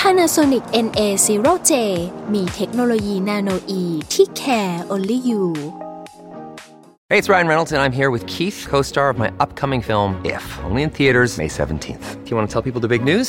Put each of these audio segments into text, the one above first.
Panasonic NA0J มีเทคโนโลยีนาโนอีที่ care only you Hey, it's Ryan Reynolds, and I'm here with Keith, co star of my upcoming film, If, only in theaters, May 17th. Do you want to tell people the big news?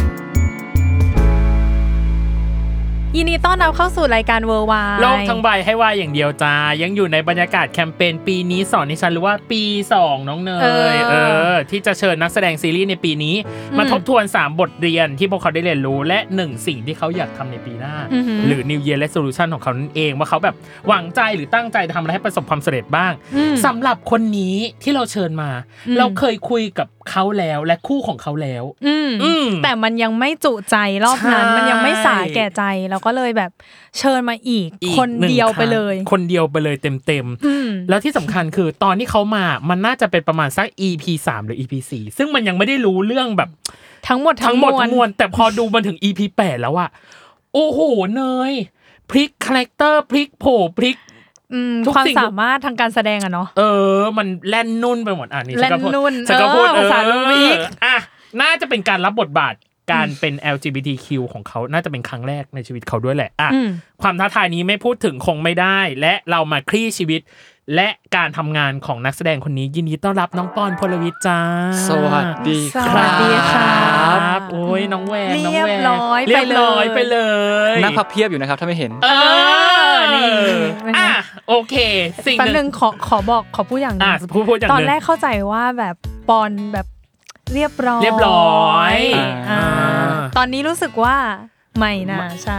ยินดีต้อนรับเข้าสู่รายการเวอร์วายโลกทั้งใบให้ว่าอย่างเดียวจ้า ยังอยู่ในบรรยากาศแคมเปญปีนี้สอนนิฉันหรือว่าปี 2 น้องเนยเออที่จะเชิญนักแสดงซีรีส์ในปีนี้ มาทบทวน 3 บทเรียนที่พวกเขาได้เรียนรู้ และ 1 สิ่งที่เขาอยากทำในปีหน้า หรือ New Year Resolution ของเขานั่นเองว่าเขาแบบหวังใจหรือตั้งใจทำอะไรให้ประสบความสำเร็จบ้างสำหรับคนนี้ที่เราเชิญมา เราเคยคุยกับเขาแล้วและคู่ของเขาแล้วอืมอืมแต่มันยังไม่จุใจรอบนั้นใช่มันยังไม่สาแก่ใจเราก็เลยแบบเชิญมาอีกอีกคนหงเดียวไปรั้งเลย คนเดียวไปเลยเต็มเต็มๆอืมแล้วที่สำคัญคือตอนที่เขามามันน่าจะเป็นประมาณสัก EP 3หรือ EP 4ซึ่งมันยังไม่ได้รู้เรื่องแบบ ทั้งหมดทั้งหมดวลทั้งมวลแต่พอดูมันถึง EP 8แล้วอะโอ้โหเนยพลิก character พลิกโผพลิกอืมทุกความสิ่งสามารถทางการแสดงอะเนาะเออ มันแล่นนุ่นไปหมดอะนี่ฉัก็พูดแล่นนุ่นฉันก็พูดเออภาษาลูกอีกอะน่าจะเป็นการรับบทบาท การเป็น LGBTQ ของเขาน่าจะเป็นครั้งแรกในชีวิตเขาด้วยแหละอะอืมความท้าทายนี้ไม่พูดถึงคงไม่ได้ และเรามาคลี่ชีวิต และการทำงานของนักแสดงคนนี้ ยินดีต้อนรับน้องปอนพลวิทย์จ้า สวัสดีครับสวัสดีค่ะบโอ้ยน้องแหวงน้องแหวงเรียบร้อยไปเลยเรียบร้อยไปเลยนั่งพับเพียบอยู่นะครับถ้าไม่เห็น เออนี่เป็นไงอะโอเค สิ่งแป๊บหนึนึ่งงขอขอบอกขอพูดอย่างหนึอะงพูดพูดอย่างหตอนนึ่งแรกเข้าใจว่าแบบปอนแบบ เรียบร้อยเรียบร้อยอ่าอ่าตอนนี้รู้สึกว่าไม่น่าใช่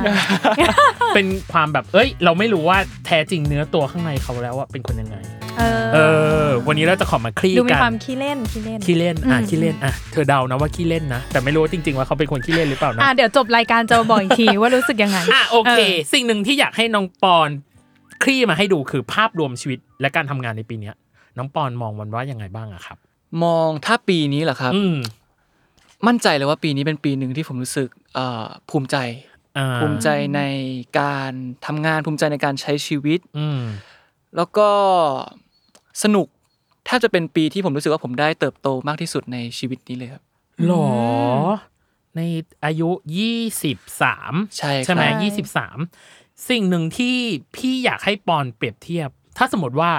เป็นความแบบเอ้ย เราไม่รู้ว่าแท้จริงเนื้อตัวข้างในเขาแล้วว่าเป็นคนยังไง เอเอออวันนี้เราจะขอมาคลี่ดูมีกันความขี้เล่นขี้เล่นขี้เล่นอะอืมขี้เล่นอะเธอเดานะว่าขี้เล่นนะแต่ไม่รู้ว่าจริงๆว่าเขาเป็นคนขี้เล่นหรือเปล่านะอะเดี๋ยวจบรายการจะมาบอกอีกทีว่ารู้สึกยังไงอะโอเค สิ่งหนึ่งที่อยากให้น้องปอนคลี่มาให้ดูคือภาพรวมชีวิตและการทำงานในปีเนี้ยน้องปอนมองมันว่ายังไงบ้างอะครับ มองถ้าปีนี้เหรอครับ อืมมั่นใจเลยว่าปีนี้เป็นปีหนึ่งที่ผมรู้สึกเอ่อภูมิใจ อ่าภูมิใจในการทำงานภูมิใจในการใช้ชีวิต อืมแล้วก็สนุกแทบจะเป็นปีที่ผมรู้สึกว่าผมได้เติบโตมากที่สุดในชีวิตนี้เลยครับ หรอ ในอายุยี่สิบสามใช่ครับ ใช่ไหมยี่สิบสามสิ่งหนึ่งที่พี่อยากให้ปอนเปรียบเทียบ ถ้าสมมติว่า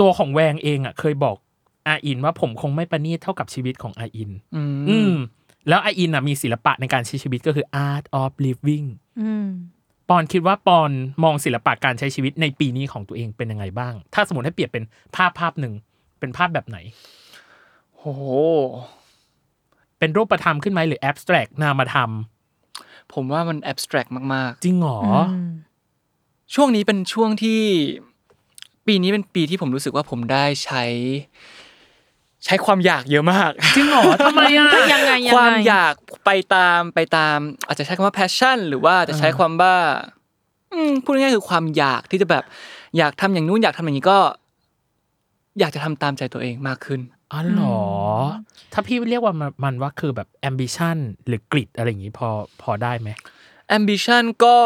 ตัวของแวงเองอะเคยบอก อาอินว่าผมคงไม่ประณีตเท่ากับชีวิตของอาอิน อืมอืมแล้วอาอินอะมีศิลปะในการใช้ชีวิตก็คือ art of living อืมปอนคิดว่าปอนมองศิลปะการใช้ชีวิตในปีนี้ของตัวเองเป็นยังไงบ้าง ถ้าสมมติให้เปรียบเป็นภาพภาพหนึ่ง เป็นภาพแบบไหนโอ้โหเป็นรูปธรรมขึ้นไหมหรือ abstract นามธรรม ผมว่ามันแอบสแตรกมากจริงเหรอๆช่วงนี้เป็นช่วงที่ ปีนี้เป็นปีที่ผมรู้สึกว่าผมได้ใช้ ใช้ความอยากเยอะมากจริงเหรอทำไมอะยังไงยังไงความอยากไปตามไปตาม อาจจะใช้คำว่า passion หรือว่าจะใช้ความว่าอืมพูดง่ายๆคือความอยากที่จะแบบอยากทำอย่างนู้นอยากทำอย่างนี้ก็ อยากจะทำตามใจตัวเองมากขึ้นอ๋อเหรอ ถ้าพี่เรียกว่ามันมันว่าคือแบบ ambition หรือ grit อะไรอย่างงี้พอพอได้ไหม ambition ก็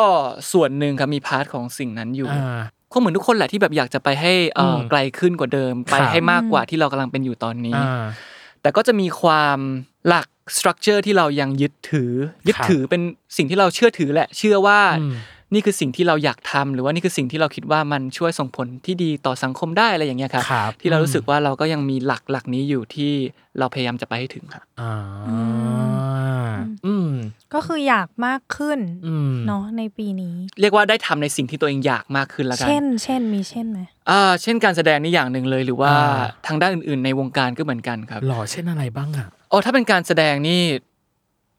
ส่วนหนึ่งครับมี part ของสิ่งนั้นอยู่อ่า คงเหมือนทุกคนแหละที่แบบอยากจะไปให้เอ่ออมไกลขึ้นกว่าเดิม ไปครับให้มากกว่าที่เรากำลังเป็นอยู่ตอนนี้อ่าแต่ก็จะมีความหลักสตรัคเจอร์ที่เรายังยึดถือ ยึดถือเป็นสิ่งที่เราเชื่อถือแหละ เชื่อว่าอืมนี่คือสิ่งที่เราอยากทำหรือว่านี่คือสิ่งที่เราคิดว่ามันช่วยส่งผลที่ดีต่อสังคมได้อะไรอย่างเงี้ยครับครับที่เราอืมรู้สึกว่าเราก็ยังมีหลักหลักนี้อยู่ที่เราพยายามจะไปให้ถึงครับอ่า อืม ก็คืออยากมากขึ้นอืมเนาะในปีนี้ เรียกว่าได้ทำในสิ่งที่ตัวเองอยากมากขึ้นแล้วกัน เช่น เช่นมีเช่นไหมอ่าเช่นการแสดงนี่อย่างหนึ่งเลยหรือว่าอ่าทางด้านอื่นๆ ในวงการก็เหมือนกันครับหล่อเช่นอะไรบ้างอะอ๋อถ้าเป็นการแสดงนี่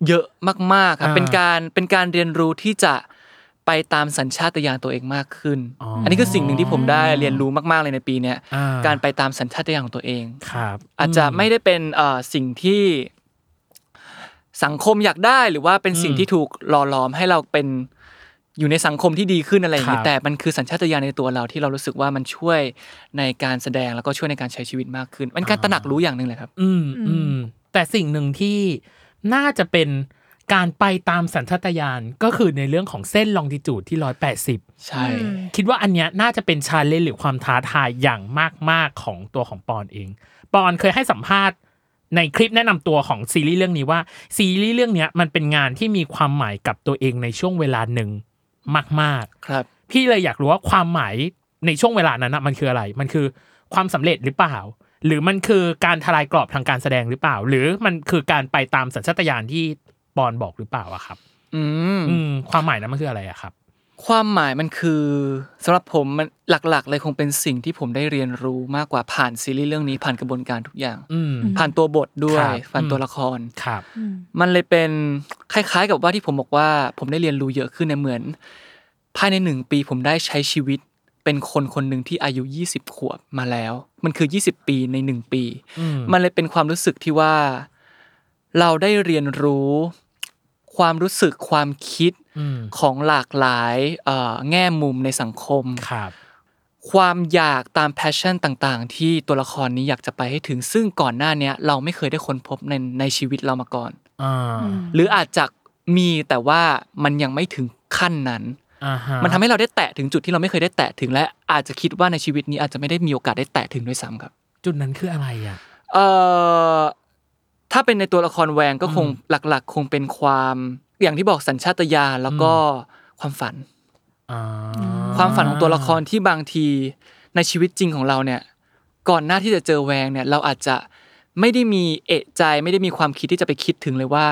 เยอะมากๆครับอ่าเป็นการเป็นการเรียนรู้ที่จะไปตามสัญชาตญาณตัวเองมากขึ้นอ๋ออันนี้คือสิ่งหนึ่งที่ผมได้เรียนรู้มากๆเลยในปีเนี้ยอ่าการไปตามสัญชาตญาณของตัวเองครับอาจจะไม่ได้เป็นเอ่อสิ่งที่ สังคมอยากได้หรือว่าเป็นสิ่งที่ถูกหล่อหลอมให้เราเป็นอยู่ในสังคมที่ดีขึ้นอะไรอย่างนี้ครับแต่มันคือสัญชาตญาณในตัวเราที่เรารู้สึกว่ามันช่วยในการแสดงแล้วก็ช่วยในการใช้ชีวิตมากขึ้น มันการตระหนักรู้อย่างหนึ่งเลยครับ อืมอืมแต่สิ่งหนึ่งที่น่าจะเป็นการไปตามสัญชาตญาณก็คือในเรื่องของเส้นลองจิจูดที่ร้อยแปดสิบใช่ คิดว่าอันเนี้ยน่าจะเป็น challenge หรือความท้าทายอย่างมาก ๆ ของตัวของปอนเอง ปอนเคยให้สัมภาษณ์ ในคลิปแนะนำตัวของซีรีส์เรื่องนี้ว่าซีรีส์เรื่องเนี้ยมันเป็นงานที่มีความหมายกับตัวเองในช่วงเวลาหนึ่งมาก ๆ ครับ พี่เลยอยากรู้ว่าความหมายในช่วงเวลานั้นนะมันคืออะไร มันคือความสำเร็จหรือเปล่า หรือมันคือการทลายกรอบทางการแสดงหรือเปล่า หรือมันคือการไปตามสัญชาตญาณที่ปอนบอกหรือเปล่าอะครับอืมอืมความหมายนั้นมันคืออะไรอะครับ ความหมายมันคือสำหรับผมมันหลัก ๆ เลยคงเป็นสิ่งที่ผมได้เรียนรู้มากกว่าผ่านซีรีส์เรื่องนี้ผ่านกระบวนการทุกอย่างอืมผ่านตัวบทด้วคยรับผ่านอืมตัวละครครับ มันเลยเป็นคล้าย ๆ กับว่าที่ผมบอกว่า ผมได้เรียนรู้เยอะขึ้นเนี่ยเหมือน ภายในหนึ่งปีผมได้ใช้ชีวิตเป็นคนคนหนึ่งที่อายุ 20 ขวบมาแล้ว มันคือ 20 ปีในหนึ่งปีอืมมันเลยเป็นความรู้สึกที่ว่า เราได้เรียนรู้ ความรู้สึกความคิดอืมของหลากหลายเอ่อแง่มุมในสังคมครับความอยากตาม passion ต่างๆ ที่ตัวละครนี้อยากจะไปให้ถึงซึ่งก่อนหน้าเนี้ยเราไม่เคยได้ค้นพบในในชีวิตเรามาก่อนอ่าหรืออาจจะมีแต่ว่ามันยังไม่ถึงขั้นนั้นอ่าฮะมันทำให้เราได้แตะถึงจุดที่เราไม่เคยได้แตะถึงและอาจจะคิดว่าในชีวิตนี้อาจจะไม่ได้มีโอกาสได้แตะถึงด้วยซ้ำครับ จุดนั้นคืออะไรอะเอ่อ ถ้าเป็นในตัวละครแวงก็คงอืมหลัก ๆ คงเป็นความอย่างที่บอกสัญชาตญาณแล้วก็ความฝันอ่าความฝันของตัวละครที่บางทีในชีวิตจริงของเราเนี่ย ก่อนหน้าที่จะเจอแวงเนี่ยเราอาจจะไม่ได้มีเอะใจ ไม่ได้มีความคิดที่จะไปคิดถึงเลยว่า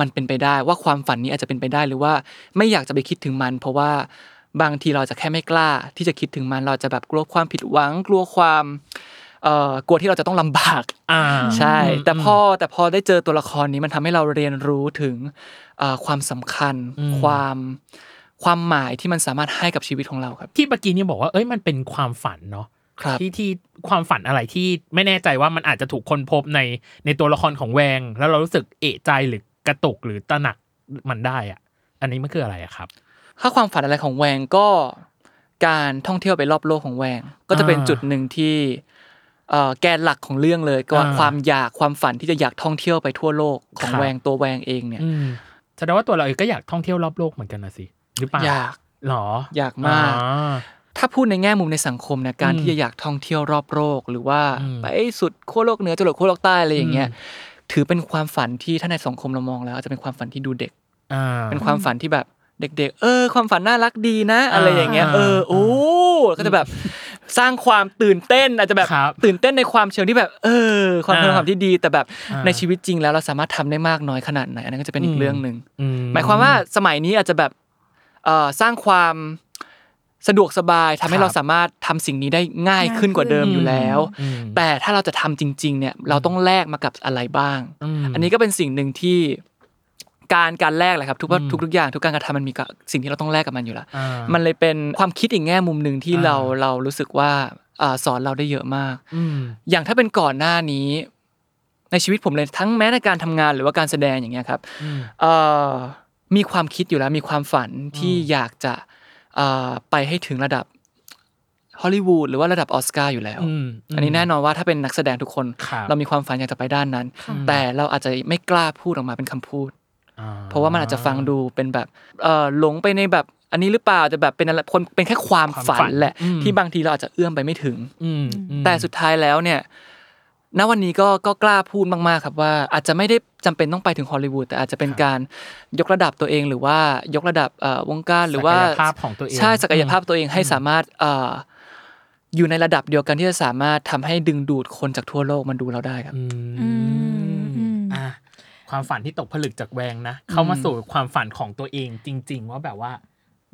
มันเป็นไปได้ว่าความฝันนี้อาจจะเป็นไปได้หรือว่าไม่อยากจะไปคิดถึงมัน เพราะว่าบางทีเราจะแค่ไม่กล้าที่จะคิดถึงมันเราจะแบบกลัวความผิดหวัง กลัวความเอ่อ กลัวที่เราจะต้องลำบากอ่าใช่ แต่พอแต่พอได้เจอตัวละครนี้มันทำให้เราเรียนรู้ถึงเอ่อความสำคัญอืมความความหมายที่มันสามารถให้กับชีวิตของเราครับ ที่เมื่อกี้เนี่ยบอกว่าเอ้ยมันเป็นความฝันเนาะครับที่ที่ความฝันอะไรที่ไม่แน่ใจว่ามันอาจจะถูกค้นพบในในตัวละครของแวง แล้วเรารู้สึกเอะใจหรือกระตุกหรือตระหนักมันได้อะ อันนี้มันคืออะไรอะครับ ถ้าความฝันอะไรของแวงก็การท่องเที่ยวไปรอบโลกของแวง ก็จะเป็นอ่าจุดหนึ่งที่เอ่อ แกนหลักของเรื่องเลยก็อ่าความอยากความฝันที่จะอยากท่องเที่ยวไปทั่วโลกของครับแวงตัวแวงเองเนี่ยอืมแสดงว่าตัวเราเองก็อยากท่องเที่ยวรอบโลกเหมือนกันนะสิหรือเปล่าอยากหรออยากมากอ๋อถ้าพูดในแง่มุมในสังคมเนี่ยการอืมที่จะอยากท่องเที่ยวรอบโลกหรือว่าอืมไปสุดขั้วโลกเหนือจรดขั้วโลกใต้อะไรอย่างเงี้ยอืมถือเป็นความฝันที่ถ้าในสังคมเรามองแล้วอาจจะเป็นความฝันที่ดูเด็กอ่าเป็นความฝันที่แบบเด็ก ๆ เออ ความฝันน่ารักดีนะอ่าอะไรอย่างเงี้ย เออโอ้ก็จะแบบ สร้างความตื่นเต้นอาจจะแบบครับตื่นเต้นในความเชิงที่แบบ เออ ความอ่าเป็นความที่ดี แต่แบบอ่าในชีวิตจริงแล้วเราสามารถทำได้มากน้อยขนาดไหนอันนั้นก็จะเป็นอีอืกมเรื่องหนึ่งอืหมายความว่าสมัยนี้อาจจะแบบเอ่อสร้างความสะดวกสบายทำให้ครับเราสามารถทำสิ่งนี้ได้ง่ายขึ้นกว่าเดิมอยู่แล้วอืมแต่ถ้าเราจะทำจริง ๆ เนี่ยเราต้องแลกมากับอะไรบ้างอืมอันนี้ก็เป็นสิ่งหนึ่งที่ การการแลกแหละครับทุกว่าอืมทุกทุกอย่างทุกการกระทำมันมีกับสิ่งที่เราต้องแลกกับมันอยู่แล้วอ่ามันเลยเป็นความคิดอีกแง่มุมหนึ่งที่อ่าเราเรารู้สึกว่าอ่าสอนเราได้เยอะมากอืมอย่างถ้าเป็นก่อนหน้านี้ ในชีวิตผมเลยทั้งแม้ในการทำงานหรือว่าการแสดงอย่างเงี้ยครับอืมเอ่อมีความคิดอยู่แล้วมีความฝันที่อยากจะเอ่อไปให้ถึงระดับฮอลลีวูดหรือว่าระดับออสการ์อยู่แล้วอืมอันนี้แน่นอนว่าถ้าเป็นนักแสดงทุกคนครับเรามีความฝันอยากจะไปด้านนั้นครับแต่เราอาจจะไม่กล้าพูดออกมาเป็นคำพูดอ่ เพราะว่ามันอาจจะฟังดูเป็นแบบเอ่อหลงไปในแบบอันนี้หรือเปล่าจะแบบเป็นอะไรคนเป็นแค่ความความฝัฝันนแหละอืมที่บางทีเราอาจจะเอื้อมไปไม่ถึงอืมอืมแต่สุดท้ายแล้วเนี่ยณวันนี้ก็ก็กล้าพูดมากๆครับว่าอาจจะไม่ได้จำเป็นต้องไปถึงฮอลลีวูดแต่อาจจะเป็นการยกระดับตัวเองหรือว่ายกระดับเอ่อวงการหรือว่าศักยภาพของตัวเองใช่ศักยภาพตัวเองให้สามารถเอ่ออยู่ในระดับเดียวกันที่จะสามารถทำให้ดึงดูดคนจากทั่วโลกมาดูเราได้ครับอืมอืมอืมอะ ความฝันที่ตกผลึกจากแวงนะ เข้ามาสู่ความฝันของตัวเองจริง ๆ ว่าแบบว่า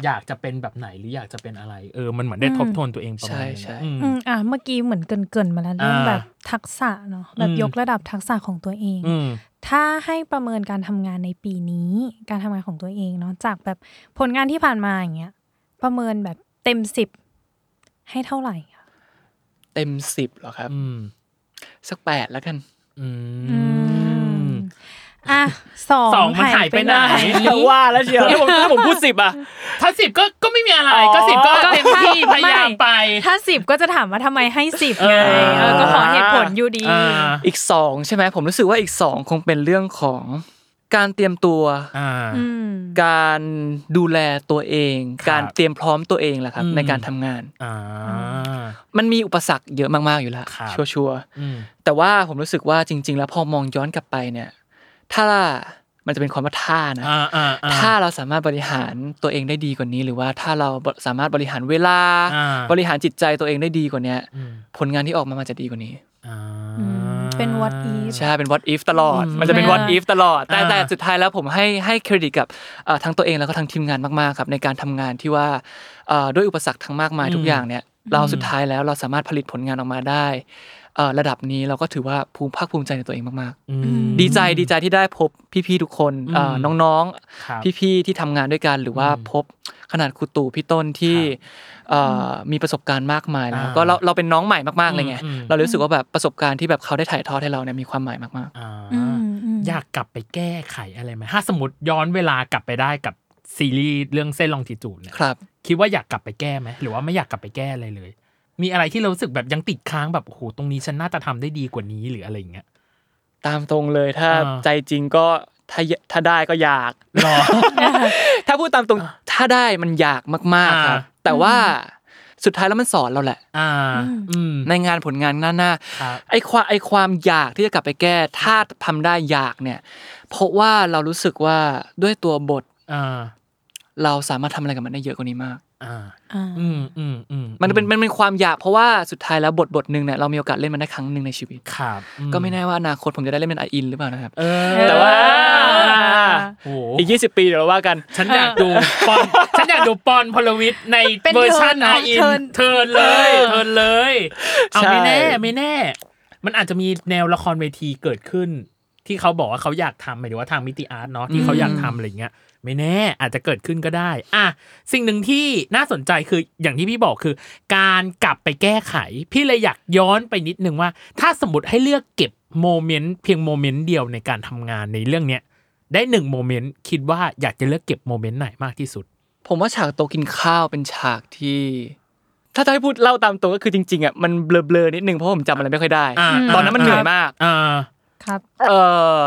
อยากจะเป็นแบบไหนหรืออยากจะเป็นอะไร เออ มันเหมือนได้ทบทวนตัวเองประมาณใช่นึงใช่อืมอืมอะเมื่อกี้เหมือนเกรินๆมาแล้วเรื่องอ่าแบบทักษะเนาะแบบอืมยกระดับทักษะของตัวเองอืมถ้าให้ประเมินการทำงานในปีนี้ การทำงานของตัวเองเนาะจากแบบผลงานที่ผ่านมาอย่างเงี้ยประเมินแบบเต็มสิบให้เท่าไหร่คะเต็มสิบเหรอครับอืมสักแปดแล้วกัน อือืมม อะสองสองมันหายไปไหนว่าแล้วเชียวถ้าผมถ้าผมพูดสิบอะถ้าสิบก็ก็ไม่มีอะไรอ๋อก็สิบก็เต็มที่พยายามไป ถ้าสิบก็จะถามว่าทำไมให้สิบไงเออเออก็ขอเหตุผลอยู่ดีอ่าอีกสองใช่ไหมผมรู้สึกว่าอีกสองคงเป็นเรื่องของการเตรียมตัวอ่าอืมการดูแลตัวเองครับการเตรียมพร้อมตัวเองแหละครับอืมในการทำงานอ่ามันมีอุปสรรคเยอะมากๆอยู่แล้วครับชัวร์อืมๆแต่ว่าผมรู้สึกว่าจริง ๆ แล้วพอมองย้อนกลับไปเนี่ย ถ้ามันจะเป็นความว่าถ้านะอ่าอ่าอ่าถ้าเราสามารถบริหารตัวเองได้ดีกว่านี้ หรือว่าถ้าเราสามารถบริหารเวลาอ่าบริหารจิตใจตัวเองได้ดีกว่าเนี้ยอืมผลงานที่ออกมามันจะดีกว่านี้อ่าอืมเป็น what if ใช่เป็น what if ตลอดอืมมันจะเป็น what if ตลอด แต่อ่าแต่สุดท้ายแล้วผมให้ให้เครดิตกับเอ่อทั้งตัวเองแล้วก็ทั้งทีมงานมากๆครับในการทำงานที่ว่าเอ่อด้วยอุปสรรคทั้งมากมายทุกอย่างเนี่ยเราสุดท้ายแล้วเราสามารถผลิตผลงานออกมาได้เอ่อ ระดับนี้เราก็ถือว่าภูมิภาคภูมิใจในตัวเองมากอืมๆดีใจดีใจที่ได้พบพี่ๆทุกคนเอ่ออืมน้องครับๆพี่ๆที่ทำงานด้วยกัน หรือว่าอืมพบขนาดครูตู่พี่ต้นที่ครับเอ่อมีประสบการณ์มากมายแล้วอ่าก็เราเราเป็นน้องใหม่มากๆเลยไงอืมอืมเรารู้สึกว่าแบบประสบการณ์ที่แบบเขาได้ถ่ายทอดให้เราเนี่ยมีความหมายมากๆอ่าอืมอืมอยากกลับไปแก้ไขอะไรไหมถ้าสมมติย้อนเวลากลับไปได้กับซีรีส์เรื่องเส้นลองจิจูดเนี่ยครับคิดว่าอยากกลับไปแก้ไหมหรือว่าไม่อยากกลับไปแก้อะไรเลย มีอะไรที่เรารู้สึกแบบยังติดค้างแบบโอ้โหตรงนี้ฉันน่าจะทำได้ดีกว่านี้หรืออะไรอย่างเงี้ยตามตรงเลยถ้าอ่าใจจริงก็ถ้าถ้าได้ก็อยากหรอถ้าพูดตามตรงถ้าได้มันอยากมากๆครับอ่าแต่ว่าสุดท้ายแล้วมันสอนเราแหละอ่าอืมในงานผลงานหน้าหน้าครับไอความไอความอยากที่จะกลับไปแก้ ถ้าทำได้อยากเนี่ย เพราะว่าเรารู้สึกว่าด้วยตัวบทอ่าเราสามารถทำอะไรกับมันได้เยอะกว่านี้มาก อ่าอ่าอืมอืมอืมมันเป็นมันเป็นความอยากเพราะว่าสุดท้ายแล้วบทบทหนึ่งเนี่ยเรามีโอกาสเล่นมันได้ครั้งหนึ่งในชีวิตครับอืก็ไม่แน่ว่าอนาคตผมจะได้เล่นเป็นไออินหรือเปล่านะครับเออแต่ว่าโอ้โหอีก20ปีเดี๋ยวเราว่ากัน ฉันอยากดูปอนฉันอยากดูปอนพลวิทย์ในเป็นเวอร์ชันเทิไอร์นอินเทิร์นเทิร์นเลยเทิร์นเลยเอาใช่ไม่แน่ไม่แน่ มันอาจจะมีแนวละครเวทีเกิดขึ้น ที่เขาบอกว่าเขาอยากทำหมายถึงว่าทางมิติอาร์ตเนาะที่เขาอยากทำอะไรเงี้ย ไม่แน่อาจจะเกิดขึ้นก็ได้อะสิ่งหนึ่งที่น่าสนใจคืออย่างที่พี่บอกคือ การกลับไปแก้ไข พี่เลยอยากย้อนไปนิดนึงว่า ถ้าสมมติให้เลือกเก็บ moment เพียง moment เดียวในการทำงานในเรื่องเนี้ยได้หนึ่ง moment คิดว่าอยากจะเลือกเก็บ moment ไหนมากที่สุด ผมว่าฉากโต๊ะกินข้าวเป็นฉากที่ ถ้าจะให้พูดเล่าตามตัวก็คือจริงๆอะมันเบลอๆนิดนึงเพราะผมจำอะไรไม่ค่อยได้อ่าตอนนั้นมันเหนื่อยมากอ่า ครับเออ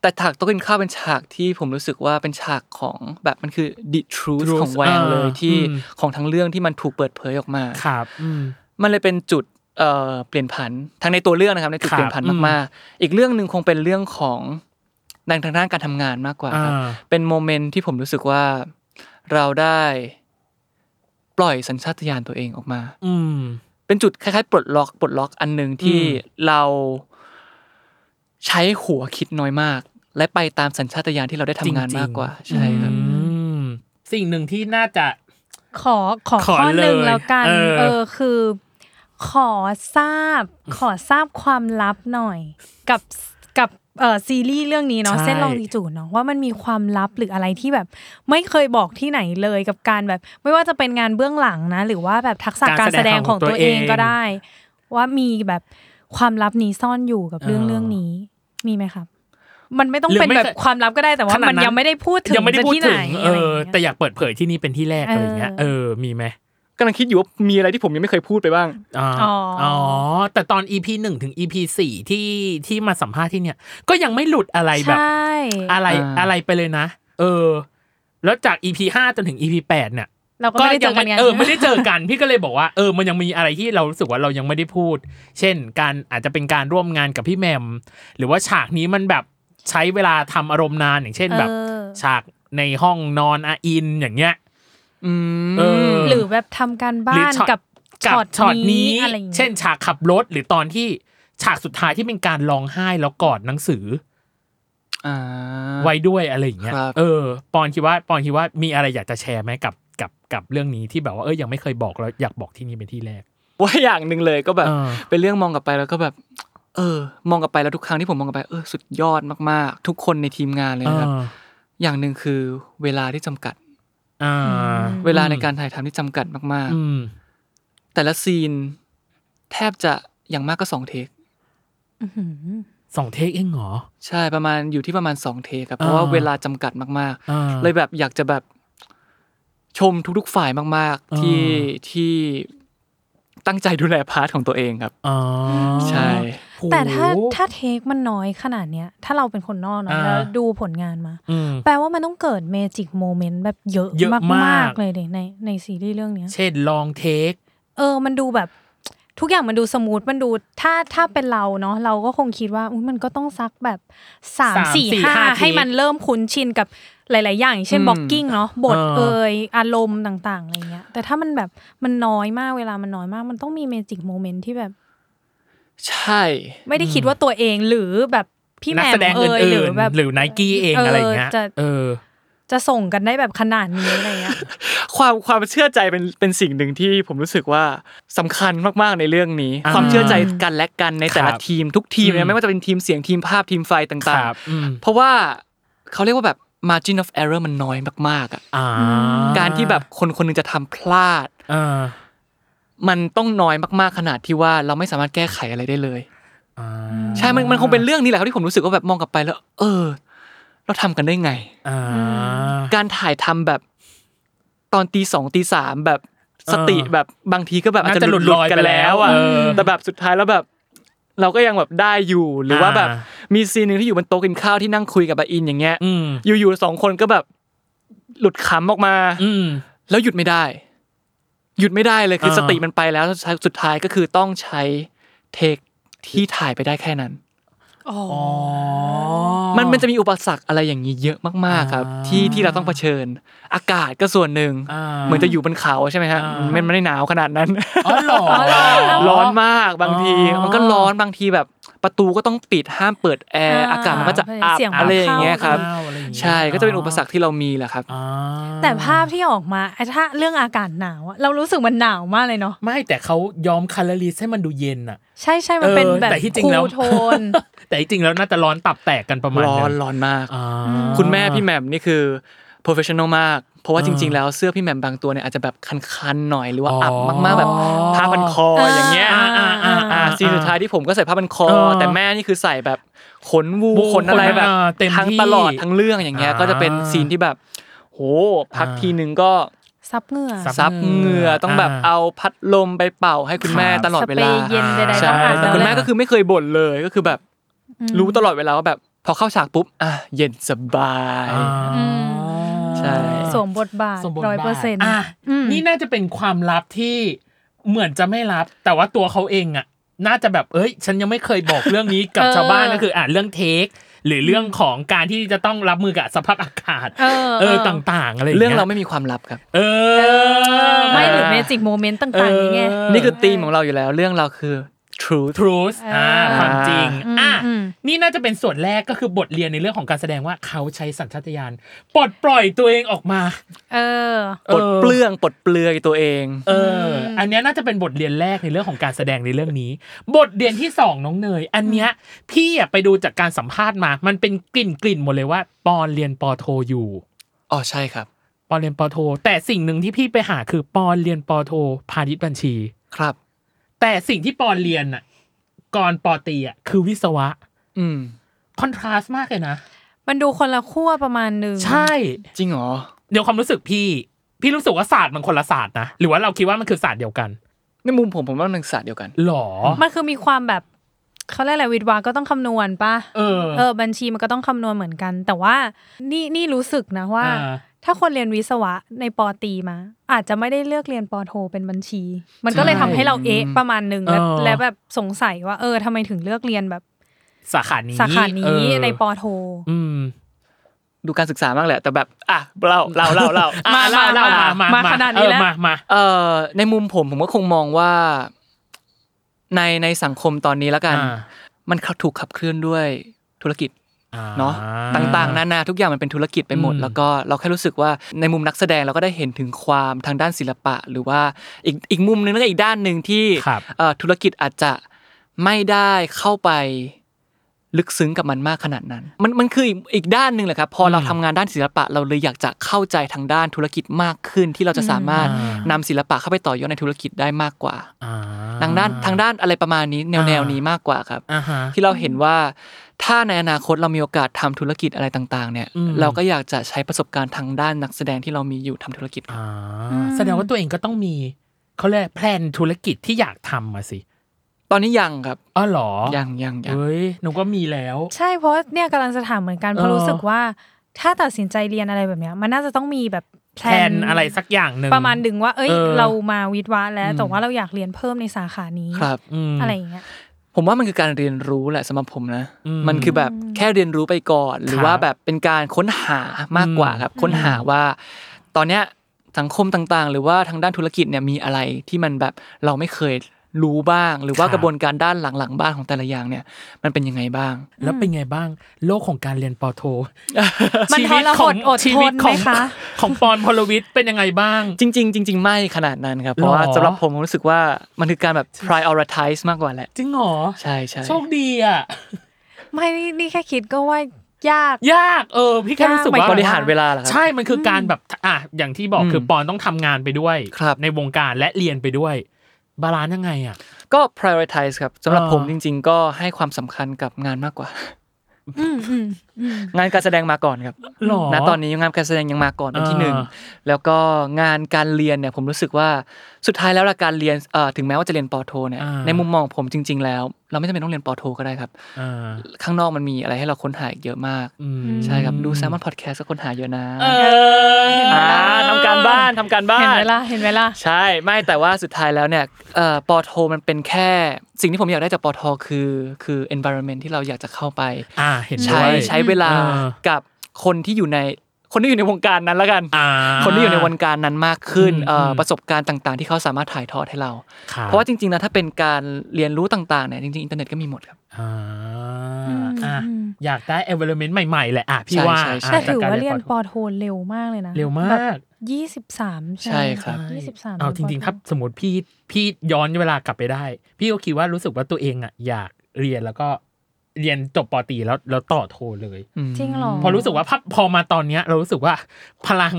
แต่ฉากโต๊ะกินข้าวเป็นฉากที่ผมรู้สึกว่าเป็นฉากของแบบมันคือ the truth Truth ของแวงเลยอ่าที่อืมของทั้งเรื่องที่มันถูกเปิดเผยออกมาครับอืมมันเลยเป็นจุดเอ่อเปลี่ยนผันทั้งในตัวเรื่องนะครับในจุดครับเปลี่ยนผันอืมมากๆอีกเรื่องหนึ่งคงเป็นเรื่องของในทางด้านการทำงานมากกว่าครับอ่าเป็นโมเมนต์ที่ผมรู้สึกว่าเราได้ปล่อยสัญชาตญาณตัวเองออกมา อืมเป็นจุดคล้ายๆปลดล็อกปลดล็อกอันหนึ่งที่อืมเรา ใช้หัวคิดน้อยมาก และไปตามสัญชาตญาณที่เราได้ทำงานจริงๆมากกว่า ใช่ครับอืมสิ่งหนึ่งที่น่าจะขอขอขอข้อหนึ่งเลยแล้วกันเออเออคือ ขอทราบ ขอทราบความลับหน่อย กับกับเอ่อซีรีส์เรื่องนี้เนาะใช่เส้นลองดีจูดเนาะว่ามันมีความลับหรืออะไรที่แบบ ไม่เคยบอกที่ไหนเลยกับการแบบ ไม่ว่าจะเป็นงานเบื้องหลังนะ หรือว่าแบบทักษะการแสดงของตัวเองก็ได้ ว่ามีแบบ ความลับนี้ซ่อนอยู่กับเรื่องเออเรื่องนี้ มีไหมครับ มันไม่ต้องหรือเป็นไม่แบบความลับก็ได้แต่ว่าขนาดมันนั้นยังไม่ได้พูดถึงยังไม่ได้จะพูดที่ไหนถึงอะเอไรอย่างอเงี้ยแต่อยากเปิดเผยที่นี่เป็นที่แรกอะไรอย่างเงี้ยเอเอออมีไหมกำลังคิดอยู่ว่ามีอะไรที่ผมยังไม่เคยพูดไปบ้างอ๋ออ๋ออ๋อ๋อ แต่ตอน EP หนึ่งถึง EP สี่ที่ที่มาสัมภาษณ์ที่เนี่ย ก็ยังไม่หลุดอะไรแบบใช่อะไรอ่าอะไรไปเลยนะ เออ แล้วจาก EP ห้าจนถึง EP แปดเนี่ย เราก็ไม่ได้เจอกันไงเออไม่ได้เจอกัน พี่ก็เลยบอกว่าเออมันยังมีอะไรที่เรารู้สึกว่าเรายังไม่ได้พูด เช่น การอาจจะเป็นการร่วมงานกับพี่แหม่ม หรือว่าฉากนี้มันแบบใช้เวลาทำอารมณ์นานอย่างเช่นแบบเออฉากในห้องนอนอาอินอย่างเงี้ยอืมเออหรือแบบทำการหรือบ้านช็อตกับกับช็อตนี้อะไรอย่างเงี้ยเช่น ฉากขับรถหรือตอนที่ฉากสุดท้ายที่เป็นการร้องไห้แล้วกอดหนังสืออ่าไว้ด้วยอะไรอย่างเงี้ยครับเออ ปอนคิดว่า ปอนคิดว่ามีอะไรอยากจะแชร์ไหมกับ กับกับเรื่องนี้ที่แบบว่าเออยังไม่เคยบอกแล้วอยากบอกที่นี่เป็นที่แรก ว่าอย่างหนึ่งเลยก็แบบเออเป็นเรื่องมองกลับไปแล้วก็แบบ เออ มองกลับไปแล้วทุกครั้งที่ผมมองกลับไปเออสุดยอดมากๆ ทุกคนในทีมงานเลยนะครับเอออย่างหนึ่งคือเวลาที่จำกัดอ่าเวลาในการถ่ายทำที่จำกัดมากอืมๆแต่ละซีน แทบจะอย่างมากก็สองเทคอื้อหือสอง take เองเหรอ ใช่ประมาณอยู่ที่ประมาณสอง take ครับเพราะว่าอ่าเวลาจำกัดมากอ่าๆเลยแบบอยากจะแบบ ชมทุกๆฝ่ายมากอ่าๆที่ที่ตั้งใจดูแล part ของตัวเองครับอ๋อใช่ แต่ถ้าโหถ้า take มันน้อยขนาดเนี้ย ถ้าเราเป็นคนนอกเนาะอ่าแล้วดูผลงานมาอืมแปลว่ามันต้องเกิด magic moment แบบเยอะเยอะมากมากๆเลยดิในในซีรีส์เรื่องเนี้ย เช่นลองเทค เออ มันดูแบบทุกอย่างมันดูสมูทมันดูถ้าถ้าเป็นเราเนาะเราก็คงคิดว่าอุ๊ยมันก็ต้องซักแบบสามสามสี่สี่ห้าห้าให้เทคมันเริ่มคุ้นชินกับ หลาย ๆ อย่างอย่างเช่นอืมบ็อกกิ้งเนาะบทเออเอ่ยอารมณ์ต่างๆอะไรเงี้ย แต่ถ้ามันแบบมันน้อยมากเวลามันน้อยมาก มันต้องมีเมจิกโมเมนต์ที่แบบ ใช่ ไม่ได้คิดว่าตัวเองหรือแบบพี่แหนักม่แสมดงเอ่ยหอื่รือนแบบๆหรือไนกี้เองเออออะไรอย่างเงี้ยจะเออจะส่งกันได้แบบขนาดนี้อะไรเงี้ย ความความเชื่อใจเป็นเป็นสิ่งหนึ่งที่ผมรู้สึกว่าสำคัญมากๆในเรื่องนี้อ่าความเชื่อใจกันและกันในแต่ละครับทีมทุกทีมอืเนี่ยมไม่ว่าจะเป็นทีมเสียงทีมภาพทีมไฟคต่างรับอืมๆเพราะว่าเขาเรียกว่าแบบ margin of error มันน้อยมากๆอะอ่าการที่แบบคนคนหนึงจะทำพลาดอ่ามันต้องน้อยมากๆขนาดที่ว่าเราไม่สามารถแก้ไขอะไรได้เลยอ่าใช่มันมันคงเป็นเรื่องนี้แหละครับที่ผมรู้สึกว่าแบบมองกลับไปแล้ว เออ เราทำกันได้ไงอ่าการถ่ายทำแบบตอนตีสองตีสามแบบสติเออแบบบางทีก็แบบอาจน่าจะจะหหลุลุดดหลุลดอยกันไปแล้วอะแล้วเออแต่แบบสุดท้ายแล้วแบบ เราก็ยังแบบได้อยู่หรือว่าแบบอ่า มีซีนหนึ่งที่อยู่บนโต๊ะกินข้าวที่นั่งคุยกับอาอินอย่างเงี้ยอืมอยู่ๆสองคนก็แบบหลุดขำออกมา อืมแล้วหยุดไม่ได้ หยุดไม่ได้เลยคืออ่าสติมันไปแล้วสุดท้ายสุดท้ายก็คือต้องใช้เทคที่ถ่ายไปได้แค่นั้นอ๋อมันมันจะมีอุปสรรคอะไรอย่างนี้เยอะมากๆครับอ่าที่ที่เราต้องเผชิญ อากาศก็ส่วนหนึ่งอ่าเหมือนจะอยู่บนเขาใช่ไหมฮะอ่ามัมันไม่ได้หนาวขนาดนั้นอ๋อเหรอร้อนมากบางทีอ๋อมันก็ร้อนบางทีแบบ ประตูก็ต้องปิดห้ามเปิดแอร์อ่าอากาศมันก็จะอับเสียงอะไรอย่างเงี้ยครับเข้าอะไรอย่างเงี้ยใช่ก็จะเป็นอุปสรรคที่เรามีแหละครับอ่าแต่ภาพที่ออกมาไอ้ถ้าเรื่องอากาศหนาวอะเรารู้สึกมันหนาวมากเลยเนาะไม่แต่เขาย้อม color ให้มันดูเย็นอะ ใช่ใช่มันเป็นออแบบ cool tone แต่ที่จริงแล้วน่าจะร้อนตับแตกกันประมาณร้อนนึงร้อนมากอ่าคุณแม่พี่แหม่มนี่คือ professional มาก เพราะว่าอ่าจริง ๆ แล้วเสื้อพี่แหม่มบางตัวเนี่ยอาจจะแบบคันๆหน่อยหรือว่าอ๋ออัอับมากๆแบบผ้าพันคออ่าอย่างเงี้ยอ่าอ่าอ่าอ่า scene สุดท้ายที่ผมก็ใส่ผ้าพันคอเออแต่แม่นี่คือใส่แบบขนวูวูขนอะไรแบบขนอ่าเต็มทั้งที่ตลอดทั้งเรื่องอย่างเงี้ยอ่าก็จะเป็น scene ที่แบบ โหพักอ่าทีนึงก็ซับเหงื่อซับซับเหงื่อต้องแบบอ่าเอาพัดลมไปเป่าให้คุณแม่ครับตลอดเวลาสเปรย์เย็นใดๆใช่ต้องอาบแต่คุณแม่ก็คือไม่เคยบ่นเลยก็คือแบบมรู้ตลอดเวลาว่าแบบพอเข้าฉากปุ๊บอะเย็นสบายอ่าอืมใช่ สวมบทบาทสมบูรร้อยณ์เปอร์เซ็นต์อะนี่น่าจะเป็นความลับที่เหมือนจะไม่ลับ แต่ว่าตัวเขาเองอะ น่าจะแบบเอ้ย ฉันยังไม่เคยบอกเรื่องนี้กับเออชาวบ้านก็คืออ่านเรื่องเทคหรือเรื่องของการที่จะต้องรับมือกับสภาพอากาศ เออเออต่างๆอะไรย่ยเรื่องเราไม่มีความลับครับ เออ ไม่หรือเมจิกโมเมนต์ต่างๆนี้ไงนี่คือธีมของเราอยู่แล้ว เรื่องเราคือ truth truth อ่าอ่าความจริงอืมอะอืมนี่น่าจะเป็นส่วนแรกก็คือบทเรียนในเรื่องของการแสดงว่าเขาใช้สัญชาตญาณปลดปล่อยตัวเองออกมา เออปลดเปลื้องปลดเปลือยตัวเอง เออ อันเนี้ยน่าจะเป็นบทเรียนแรกในเรื่องของการแสดงในเรื่องนี้ บทเรียนที่สองน้องเนย อันเนี้ยพี่อะไปดูจากการสัมภาษณ์มา มันเป็นกลิ่นกลิ่นๆหมดเลยว่าปอนเรียนปอโทอยู่อ๋อใช่ครับปอนเรียนปอโท แต่สิ่งหนึ่งที่พี่ไปหาคือปอนเรียนปอโทพาณิชย์บัญชีครับ แต่สิ่งที่ปอนเรียนอะก่อนปอตรีอะคือวิศวะ อืม คอนทราสต์มากเลยนะ มันดูคนละขั้วประมาณหนึ่งใช่ จริงเหรอ เดี๋ยวความรู้สึกพี่ พี่รู้สึกว่าศาสตร์มันคนละศาสตร์นะ หรือว่าเราคิดว่ามันคือศาสตร์เดียวกัน ในมุมผมผมว่ามันศาสตร์เดียวกันหรอ มันคือมีความแบบเขาเรียกอะไรวิทย์วาก็ต้องคำนวณปะเออเออ บัญชีมันก็ต้องคำนวณเหมือนกัน แต่ว่านี่นี่รู้สึกนะว่า อ่า ถ้าคนเรียนวิศวะในปอตรีมา อาจจะไม่ได้เลือกเรียนปอโทเป็นบัญชี มันก็เลยทำให้เราเอะประมาณหนึ่งแล้วเออแล้วแบบสงสัยว่า เออทำไมถึงเลือกเรียนแบบ สาขานี้สาขานี้เออในปอโท อืมดูการศึกษามากแหละ แต่แบบอะเล่าเล่าเล่าเล่าอะมาเล่าเล่ามามามามาขนาดนี้เออแล้วมามาเอ่อในมุมผมผมก็คงมองว่า ในในสังคมตอนนี้แล้วกันอ่ามันถูกขับเคลื่อนด้วยธุรกิจ เนาะอ่ต่างๆนานาทุกอย่างมันเป็นธุรกิจไปหมดอืมแล้วก็เราแค่รู้สึกว่าในมุมนักแสดงเราก็ได้เห็นถึงความทางด้านศิลปะ หรือว่าอีกอีกมุมหนึงแล้วก็อีกด้านหนึ่งที่ครับเอ่อธุรกิจอาจจะไม่ได้เข้าไป ลึกซึ้งกับมันมากขนาดนั้น มันมันคืออีกอีกด้านหนึ่งแหละครับ พอเราอืมทำงานด้านศิลปะ เราเลยอยากจะเข้าใจทางด้านธุรกิจมากขึ้นที่เราจะสามารถอ่านำศิลปะเข้าไปต่อยอดในธุรกิจได้มากกว่าอ่าทางด้านทางด้านอะไรประมาณนี้แนวแนวนี้มากกว่าครับอ่าฮะที่เราเห็นว่าถ้าในอนาคตเรามีโอกาสทำธุรกิจอะไรต่าง ๆ เนี่ยอืมเราก็อยากจะใช้ประสบการณ์ทางด้านนักแสดงที่เรามีอยู่ทำธุรกิจครับอ่าแสดงว่าตัวเองก็ต้องมีเขาเรียกแพลนธุรกิจที่อยากทำมาสิ ตอนนี้ยังครับอ๋อเหรอ ยังยังยังเฮ้ยหนูก็มีแล้ว ใช่เพราะเนี่ยกำลังจะถามเหมือนกันเพราะเออรู้สึกว่า ถ้าตัดสินใจเรียนอะไรแบบเนี้ย มันน่าจะต้องมีแบบแพลนอะไรสักอย่างหนึ่งประมาณดึงว่า เอ้ยเออเรามาวิทย์วะแล้วอืมแต่ว่าเราอยากเรียนเพิ่มในสาขานี้ครับมอะไรอย่างเงี้ยผมว่ามันคือการเรียนรู้แหละสำหรับผมนะอืมมันคือแบบแค่เรียนรู้ไปก่อน หรือว่าแบบเป็นการค้นหามากกว่าครับ ค้นหาว่า ตอนเนี้ยสังคมต่างๆ หรือว่าทางด้านธุรกิจเนี่ยมีอะไรที่มันแบบเราไม่เคย รู้บ้าง หรือว่าครับกระบวนการด้านหลังๆบ้านของแต่ละอย่างเนี่ย มันเป็นยังไงบ้าง แล้วเป็นไงบ้าง โลกของการเรียนปอโทมันชีทวิตรขหองดอดชีทวิตนขไหมองคะของปอนพลวิทย์เป็นยังไงบ้าง จริง ๆ จริง ๆ ไม่ขนาดนั้นครับ เพราะว่าหรอสำหรับผมผมรู้สึกว่ามันคือการแบบ prioritize มากกว่าแหละจริงเหรอใช่ใช่โชคดีอะไม่นี่นี่แค่คิดก็ว่ายากยากเออพี่แค่รู้สึกยากว่าหมบริหารเวลาเหรอครัใช่มันคือการแบบอะอย่างที่บอกอืมคือปอนต้องทำงานไปด้วยครับในวงการและเรียนไปด้วย balance ยังไงอะก็ prioritize ครับสำหรับเออผมจริง ๆ ก็ให้ความสำคัญกับงานมากกว่าอืมอืมอืมงานการแสดงมาก่อนครับหรอณตอนนี้งานการแสดงยังมาก่อนเป็นที่เออหนึ่งแล้วก็งานการเรียนเนี่ยผมรู้สึกว่าสุดท้ายแล้วละการเรียนเอ่อถึงแม้ว่าจะเรียนปอโทเนี่ยในมุมมองผมจริง ๆ แล้ว เราไม่จำเป็นต้องเรียนปอโทก็ได้ครับอ่าข้างนอกมันมีอะไรให้เราค้นหาอีกเยอะมากอืมใช่ครับดูแซมมอนพอดแคสต์ก็ค้นหาเยอะนะเอออ่าทำการบ้านทำการบ้านเห็นเวลาเห็นเวลาใช่ไม่แต่ว่าสุดท้ายแล้วเนี่ยเอ่อปอโทมันเป็นแค่สิ่งที่ผมอยากได้จากปอโทคือคือ environment ที่เราอยากจะเข้าไปอ่าเห็นด้ใช้วยใช้เวลาเออกับคนที่อยู่ในคนที่อยู่ในวงการนั้นแล้วกันอ่าคนที่อยู่ในวงการนั้นมากขึ้นอืมเอ่ออมประสบการณ์ต่าง ๆ ที่เขาสามารถถ่ายทอดให้เราคบเพราะว่าจริงๆแล้วถ้าเป็นการเรียนรู้ต่างๆเนี่ยจริงๆอินเทอร์เน็ตก็มีหมดครับอ่าอืมอะอืมอยากได้ environment ใหม่ๆแหละอะพี่ใช่ว่าใช่ใช่แต่อะถือจกว่าเรียนปปออโทเร็วมากเลยนะ เร็วมากแบบยี่สิบสามใช่ครับยี่สิบสามเอาจริงๆถ้าสมมติพี่พี่ย้อนเวลากลับไปได้ พี่ก็คิดว่ารู้สึกว่าตัวเองอะอยากเรียนแล้วก็ เรียนจบปอตรีแล้วแล้วต่อโทเลยจริงเหรอพอรู้สึกว่าพอพอมาตอนเนี้ย เรารู้สึกว่า พลัง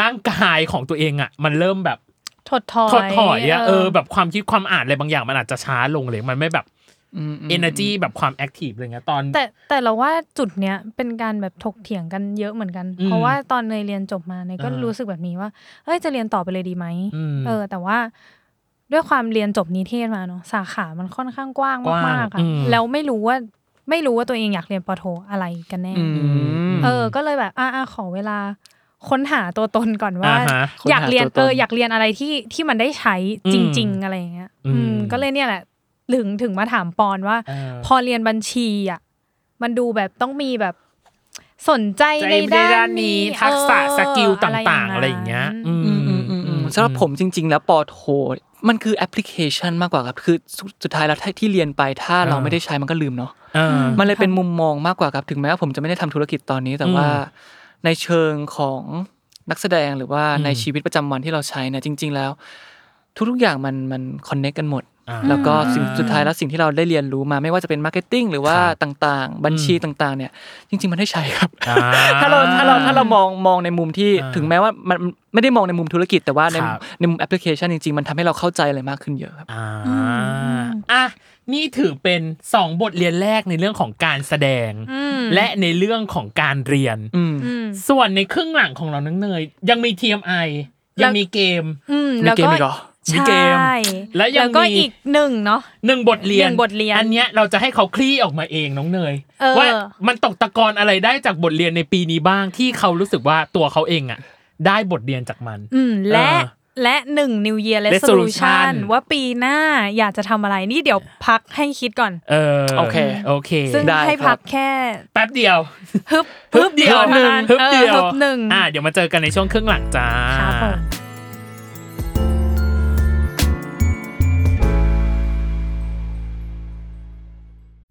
ร่างกายของตัวเองอะ มันเริ่มแบบถดถอยถอดถอยอะเออแบบความคิดความอ่านอะไรบางอย่างมันอาจจะช้าลงเลยมันไม่แบบอืมม energy แบบความ active อะไรเงี้ยตอน แต่แต่เราว่าจุดเนี้ยเป็นการแบบถกเถียงกันเยอะเหมือนกันอืมเพราะว่าตอนเนยเรียนจบมาเนยก็อ่ารู้รู้สึกแบบนี้ว่าเอ้ยจะเรียนต่อไปเลยดีไหมอืมเออ แต่ว่าด้วยความเรียนจบนิเทศมาเนาะสาขามันค่อนข้างกว้างกว้างมากๆอะอืมแล้วไม่รู้ว่า ไม่รู้ว่าตัวเองอยากเรียนปอโทอะไรกันแน่อืมเออ ก็เลยแบบอ่าขอเวลาค้นหาตัวตนก่อนว่าอ่าฮะอยากเรียนค้นหาตัวตนเอออยากเรียนอะไรที่ที่มันได้ใช้จริง ๆ อะไรอย่างเงี้ย อืมอืมก็เลยเนี่ยแหละถึงถึงมาถามปอนว่าเออพอเรียนบัญชีอะมันดูแบบต้องมีแบบสนใจใจในในด้าด้านนนี้นี้ ทักษะเออ skill ต่าง ๆ อะไรอย่างเงี้ย อืมสำหรับผมจริง ๆ แล้วปอโท มันคือแอปพลิเคชันมากกว่าครับคือสุดสุดท้ายแล้วถ้าที่เรียนไปถ้าเราไม่ได้ใช้มันก็ลืมเนาะเออมันเลยเป็นมุมมองมากกว่าครับถึงแม้ว่าผมจะไม่ได้ทำธุรกิจตอนนี้แต่ว่าอืมในเชิงของนักแสดงหรือว่าอืมในชีวิตประจำวันที่เราใช้เนี่ยจริง ๆ แล้ว ทุกๆอย่างมันมันคอนเน c กกันหมดอ่าแล้วก็สิ่งสุดท้ายแล้วสิ่งที่เราได้เรียนรู้มาไม่ว่าจะเป็น marketing หรือว่าครับต่างๆ บัญชีอืมต่างๆ เนี่ย จริง ๆ มันได้ใช้ครับอ่าถ้าเราถ้าเราถ้าเรามองมองในมุมที่อ่าถึงแม้ว่ามันไม่ได้มองในมุมธุรกิจแต่ว่าในครับในมุมแอปพลิเคชันจริงๆ มันทำให้เราเข้าใจอะไรมากขึ้นเยอะครับอ่าอะนี่ถือเป็นสองบทเรียนแรกในเรื่องของการแสดงอืมและในเรื่องของการเรียนอืมอืมส่วนในครึ่งหลังของเรานังเนยยังมี TMI ยังมีเกม อืมมีแล้วเก มก็อีกเหรอมีเกมใช่และยังก็มีอีกหนึ่งเนาะหนึ่งบทเรียนหนึ่งบทเรียน อันเนี้ยเราจะให้เขาคลี่ออกมาเองน้องเนยเออว่ามันตกตะกอนอะไรได้จากบทเรียนในปีนี้บ้างที่เขารู้สึกว่าตัวเขาเองอะ ได้บทเรียนจากมัน อืมและเออและหนึ่ง New Year Resolution Resolution ว่าปีหน้าอยากจะทำอะไรนี่เดี๋ยวพักให้คิดก่อน เออโอเคโอเค ซึ่งได้ให้ครัพับกแค่ แป๊บเดียวฮึบฮึบเดียวท่านั้นฮึบเดียวออฮึบหนึ่งอ่าเดี๋ยวมาเจอกันในช่วงครึ่งหลังจ้า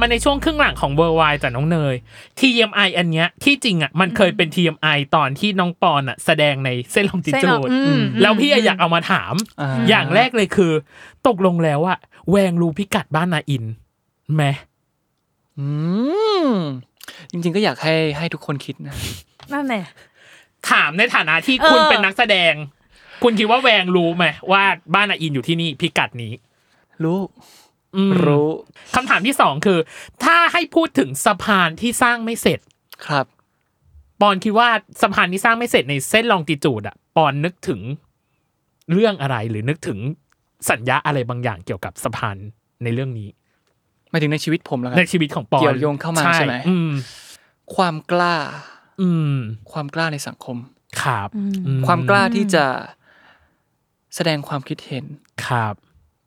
มาในช่วงครึ่งหลังของเวอร์ไวจากน้องเนย TMI อันเนี้ยที่จริงอะมันเคยเป็น TMI ตอนที่น้องปอนอะแสดงในเส้นลองจิเส้นจูลองดอืมแล้วพี่อะอยากเอามาถามอ่าอย่างแรกเลยคือ ตกลงแล้วอะแวงรู้พิกัดบ้านนาอินไหมอืมจริงๆก็อยากให้ให้ทุกคนคิดนะนั่นแหละถามในฐานะที่คุณเออเป็นนักแสดง คุณคิดว่าแวงรู้ไหมว่าบ้านนาอินอยู่ที่นี่พิกัดนี้ รู้อืม รู้คำถามที่สองคือ ถ้าให้พูดถึงสะพานที่สร้างไม่เสร็จครับปอนคิดว่าสะพานที่สร้างไม่เสร็จในเส้นลองติจูดอะปอนนึกถึงเรื่องอะไรหรือนึกถึงสัญญาอะไรบางอย่างเกี่ยวกับสะพานในเรื่องนี้หมายถึงในชีวิตผมแล้วกัในนชีวิตของปอนเกี่ยวโยงเข้ามาใช่ไหมอืมความกล้า อืม ความกล้าในสังคมครับอืความกล้าที่จะแสดงความคิดเห็นครับ